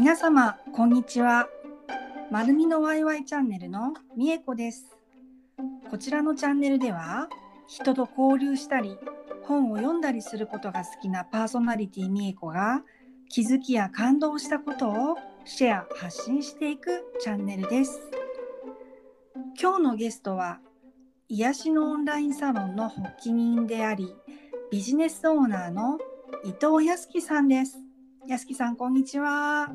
皆様こんにちは。まるみのワイワイチャンネルのみえこです。こちらのチャンネルでは人と交流したり本を読んだりすることが好きなパーソナリティみえこが気づきや感動したことをシェア発信していくチャンネルです。今日のゲストは癒しのオンラインサロンの発起人でありビジネスオーナーの伊藤康樹さんです。康樹さんこんにちは。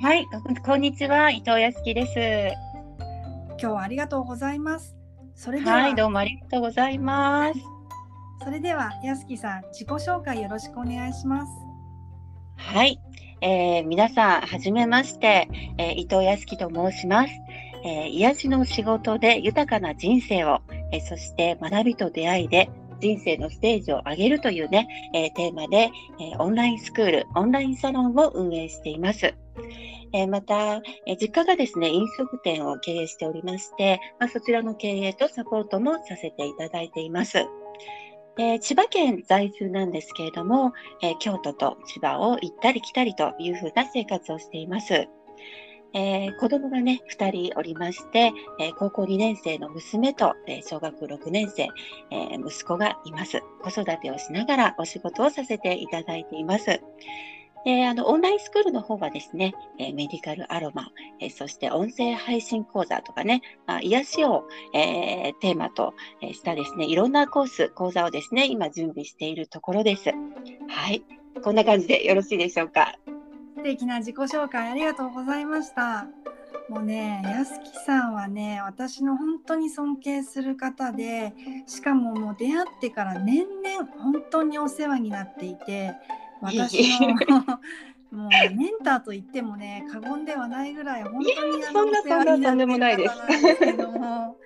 はい、こんにちは、伊藤康樹です。今日はありがとうございます。それでは、はい、どうもありがとうございます。それでは康樹さん自己紹介よろしくお願いします。はい、えー皆さん、はじめまして、えー伊藤康樹と申します。えー癒しの仕事で豊かな人生を、えーそして学びと出会いで人生のステージを上げるというね、えーテーマで、えーオンラインスクール、オンラインサロンを運営しています。えーまた、えー実家がですね、飲食店を経営しておりまして、まあ、そちらの経営とサポートもさせていただいています。え千葉県在住なんですけれども、えー京都と千葉を行ったり来たりというふうな生活をしています。えー子供がね、2人おりまして、えー高校2年生の娘と、えー小学6年生、え息子がいます。子育てをしながらお仕事をさせていただいています。であのオンラインスクールの方はですね、えメディカルアロマ、えそして音声配信講座とかね、まあ、癒しを、えテーマとしたですね、いろんなコース、講座をですね、今準備しているところです。はい。こんな感じでよろしいでしょうか？素敵な自己紹介ありがとうございました。もうね、康樹さんはね、私の本当に尊敬する方で、しかももう出会ってから年々本当にお世話になっていて、私の もうメンターと言ってもね、過言ではないぐらい本当にあのそんなそんなとんでもないですけども、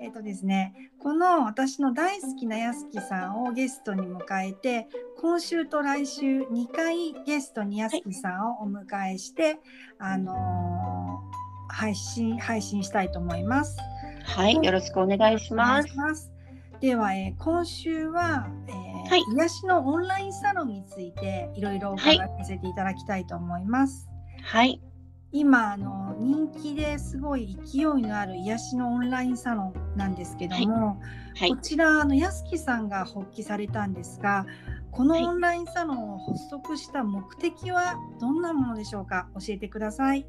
えっとですね、この私の大好きな康樹さんをゲストに迎えて、今週と来週2回ゲストに康樹さんをお迎えして、あのー配信配信したいと思います。はい。よろしくお願いしますます。では、えー今週は、えーはい癒しのオンラインサロンについていろいろお伺いさせていただきたいと思います。はい。今あの人気ですごい勢いのある癒しのオンラインサロンなんですけども、はいこ。ちらあの安木さんが発起されたんですがこのはいオンラインサロンを発足した目的はどんなものでしょうか？教えてください。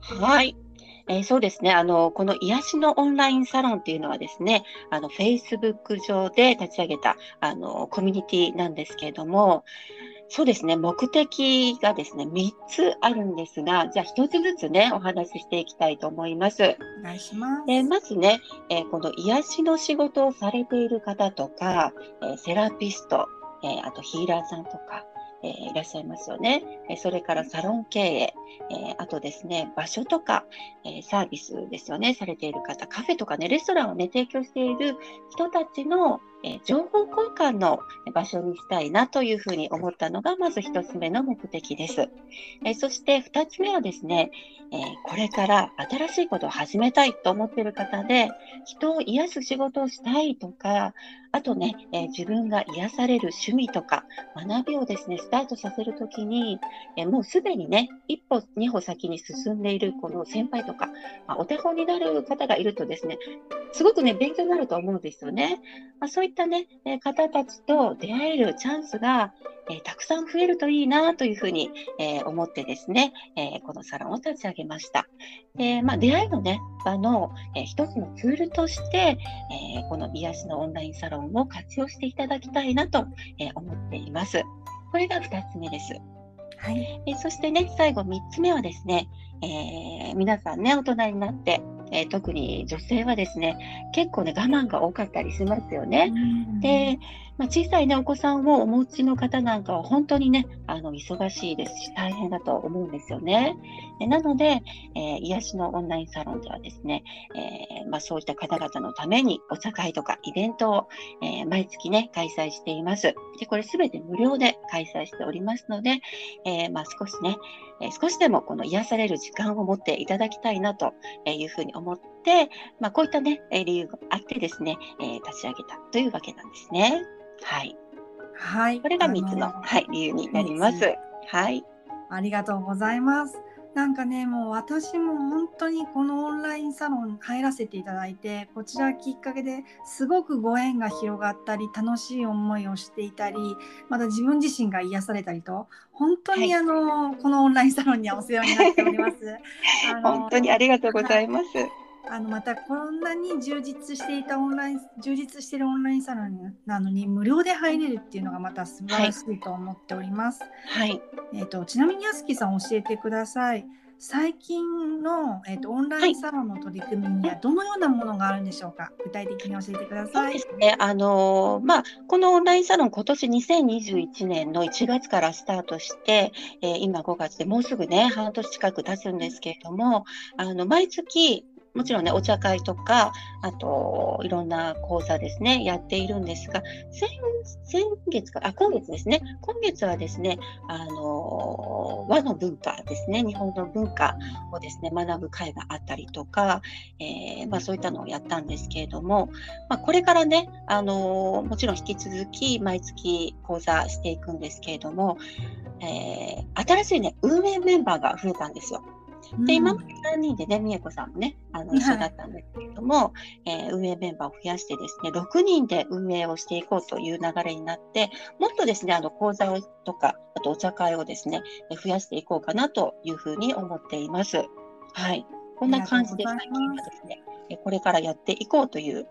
はい。えーそうですね。あの、この癒しのオンラインサロンっていうのはですね、あの、Facebook 上で立ち上げた、あの、コミュニティなんですけれども、そうですね。目的がですね、3つあるんですが、じゃあ1つずつね、お話ししていきたいと思います。お願いします。えーまずね、えーこの癒しの仕事をされている方とか、えーセラピスト、えーあとヒーラーさんとか、えーいらっしゃいますよね。えーそれからサロン経営、えーあとですね、場所とか、えーサービスですよね、されている方、カフェとかね、レストランをね、提供している人たちの、え情報交換の場所にしたいなというふうに思ったのが、まず一つ目の目的です。えそして二つ目はですね、えこれから新しいことを始めたいと思っている方で、人を癒す仕事をしたいとか、あとね、え自分が癒される趣味とか、学びをですね、スタートさせるときに、えもうすでにね、一歩、二歩先に進んでいるこの先輩とか、ま、お手本になる方がいるとですね、すごくね、勉強になると思うんですよね。ま、いったね、えー方たちと出会えるチャンスが、えーたくさん増えるといいなというふうに、えー思ってですね、えーこのサロンを立ち上げました。で、まあ、出会いのね、場の、えー一つのツールとして、えーこの癒しのオンラインサロンを活用していただきたいなと、えー思っています。これが2つ目です。はい、えーそしてね、最後3つ目はですね、えー皆さんね、大人になって、えー特に女性はですね、結構ね、我慢が多かったりしますよね。で、まあ、小さいね、お子さんをお持ちの方なんかは本当にね、あの、忙しいですし、大変だと思うんですよね。なので、えー癒しのオンラインサロンではですね、えーまあ、そういった方々のためにお茶会とかイベントを、えー毎月ね、開催しています。で、これすべて無料で開催しておりますので、えまあ、少しね、え少しでもこの癒される時間を持っていただきたいなというふうに思って、まあ、こういったね、理由があってですね、え立ち上げたというわけなんですね。はい。はい、これが3つの、はい、理由になります。はい。ありがとうございます。なんかね、もう私も本当にこのオンラインサロン入らせていただいて、こちらきっかけですごくご縁が広がったり、楽しい思いをしていたり、また自分自身が癒されたりと、本当にはいあの、このオンラインサロンにはお世話になっております。本当にありがとうございます。あのまたこんなに充実していたオンライン充実しているオンラインサロンなのに無料で入れるっていうのがまた素晴らしいと思っております。はい。えっ、とちなみにやすきさん教えてください。最近の、えー、とオンラインサロンの取り組みにはどのようなものがあるんでしょうか？具体的に教えてくだそうさい。ですね。あのーまあ、このオンラインサロン、今年2021年の1月からスタートして、えー今5月でもうすぐね、半年近く経つんですけれども、あの、毎月、もちろんね、お茶会とか、あと、いろんな講座ですね、やっているんですが、先、先月か、あ、今月ですね。今月はですね、あの和の文化ですね、日本の文化をですね、学ぶ会があったりとか、えーまあ、そういったのをやったんですけれども、まあ、これからね、あのもちろん引き続き毎月講座していくんですけれども、えー新しいね、運営メンバーが増えたんですよ。で、今まで3人でね、美恵子さんもね、あの、一緒だったんですけれども、えー運営メンバーを増やしてですね、6人で運営をしていこうという流れになって、もっとですね、あの、講座をとか、あとお茶会をですね、え増やしていこうかなというふうに思っています。はい。こんな感じで最近はですね、えこれからやっていこうという、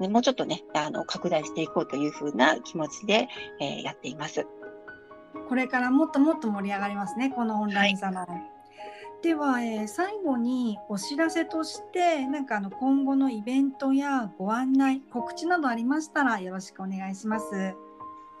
ね、もうちょっとね、あの、拡大していこうというふうな気持ちで、えーやっています。これからもっともっと盛り上がりますね、このオンラインサロン。では、えー最後にお知らせとして、なんかあの今後のイベントやご案内、告知などありましたらよろしくお願いします。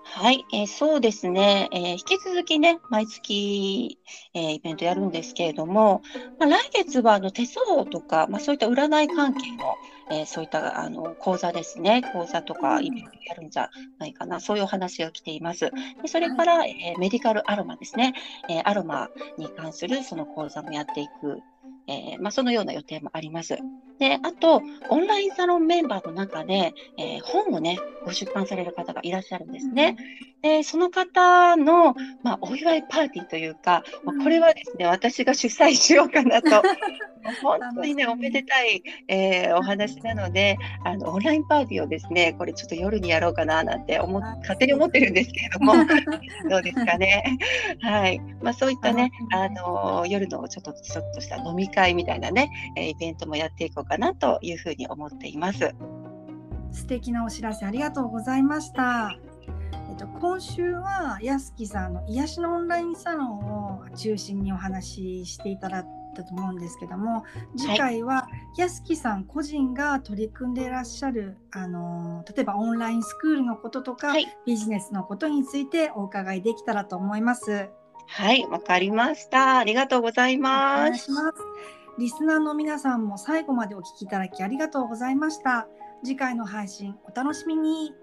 はい、えーそうですね、えー引き続きね、毎月、えーイベントやるんですけれども、まあ、来月はあの手相とか、まあ、そういった占い関係の、えーそういったあの講座ですね、講座とかイベントやるんじゃないかな、そういうお話が来ています。でそれから、えーメディカルアロマですね、えーアロマに関するその講座もやっていく、えーまあ、そのような予定もあります。で、あと、オンラインサロンメンバーの中で、えー本をね、ご出版される方がいらっしゃるんですね。で、その方の、まあ、お祝いパーティーというか、まあ、これはですね、私が主催しようかなと、本当にね、おめでたい、えーお話なので、あの、オンラインパーティーをですね、これちょっと夜にやろうかななんて思勝手に思ってるんですけれども、どうですかね。はい。まあ、そういったね、あの、夜のちょっと、ちょっとした飲み会みたいなね、えーイベントもやっていこうかなというふうに思っています。素敵なお知らせありがとうございました。えっと、今週はやすきさんの癒しのオンラインサロンを中心にお話ししていただいたと思うんですけども次回はやすきさん個人が取り組んでいらっしゃるあの例えばオンラインスクールのこととか、はい。ビジネスのことについてお伺いできたらと思います。はい、わかりました。ありがとうございおます。リスナーの皆さんも最後までお聞きいただきありがとうございました。次回の配信お楽しみに。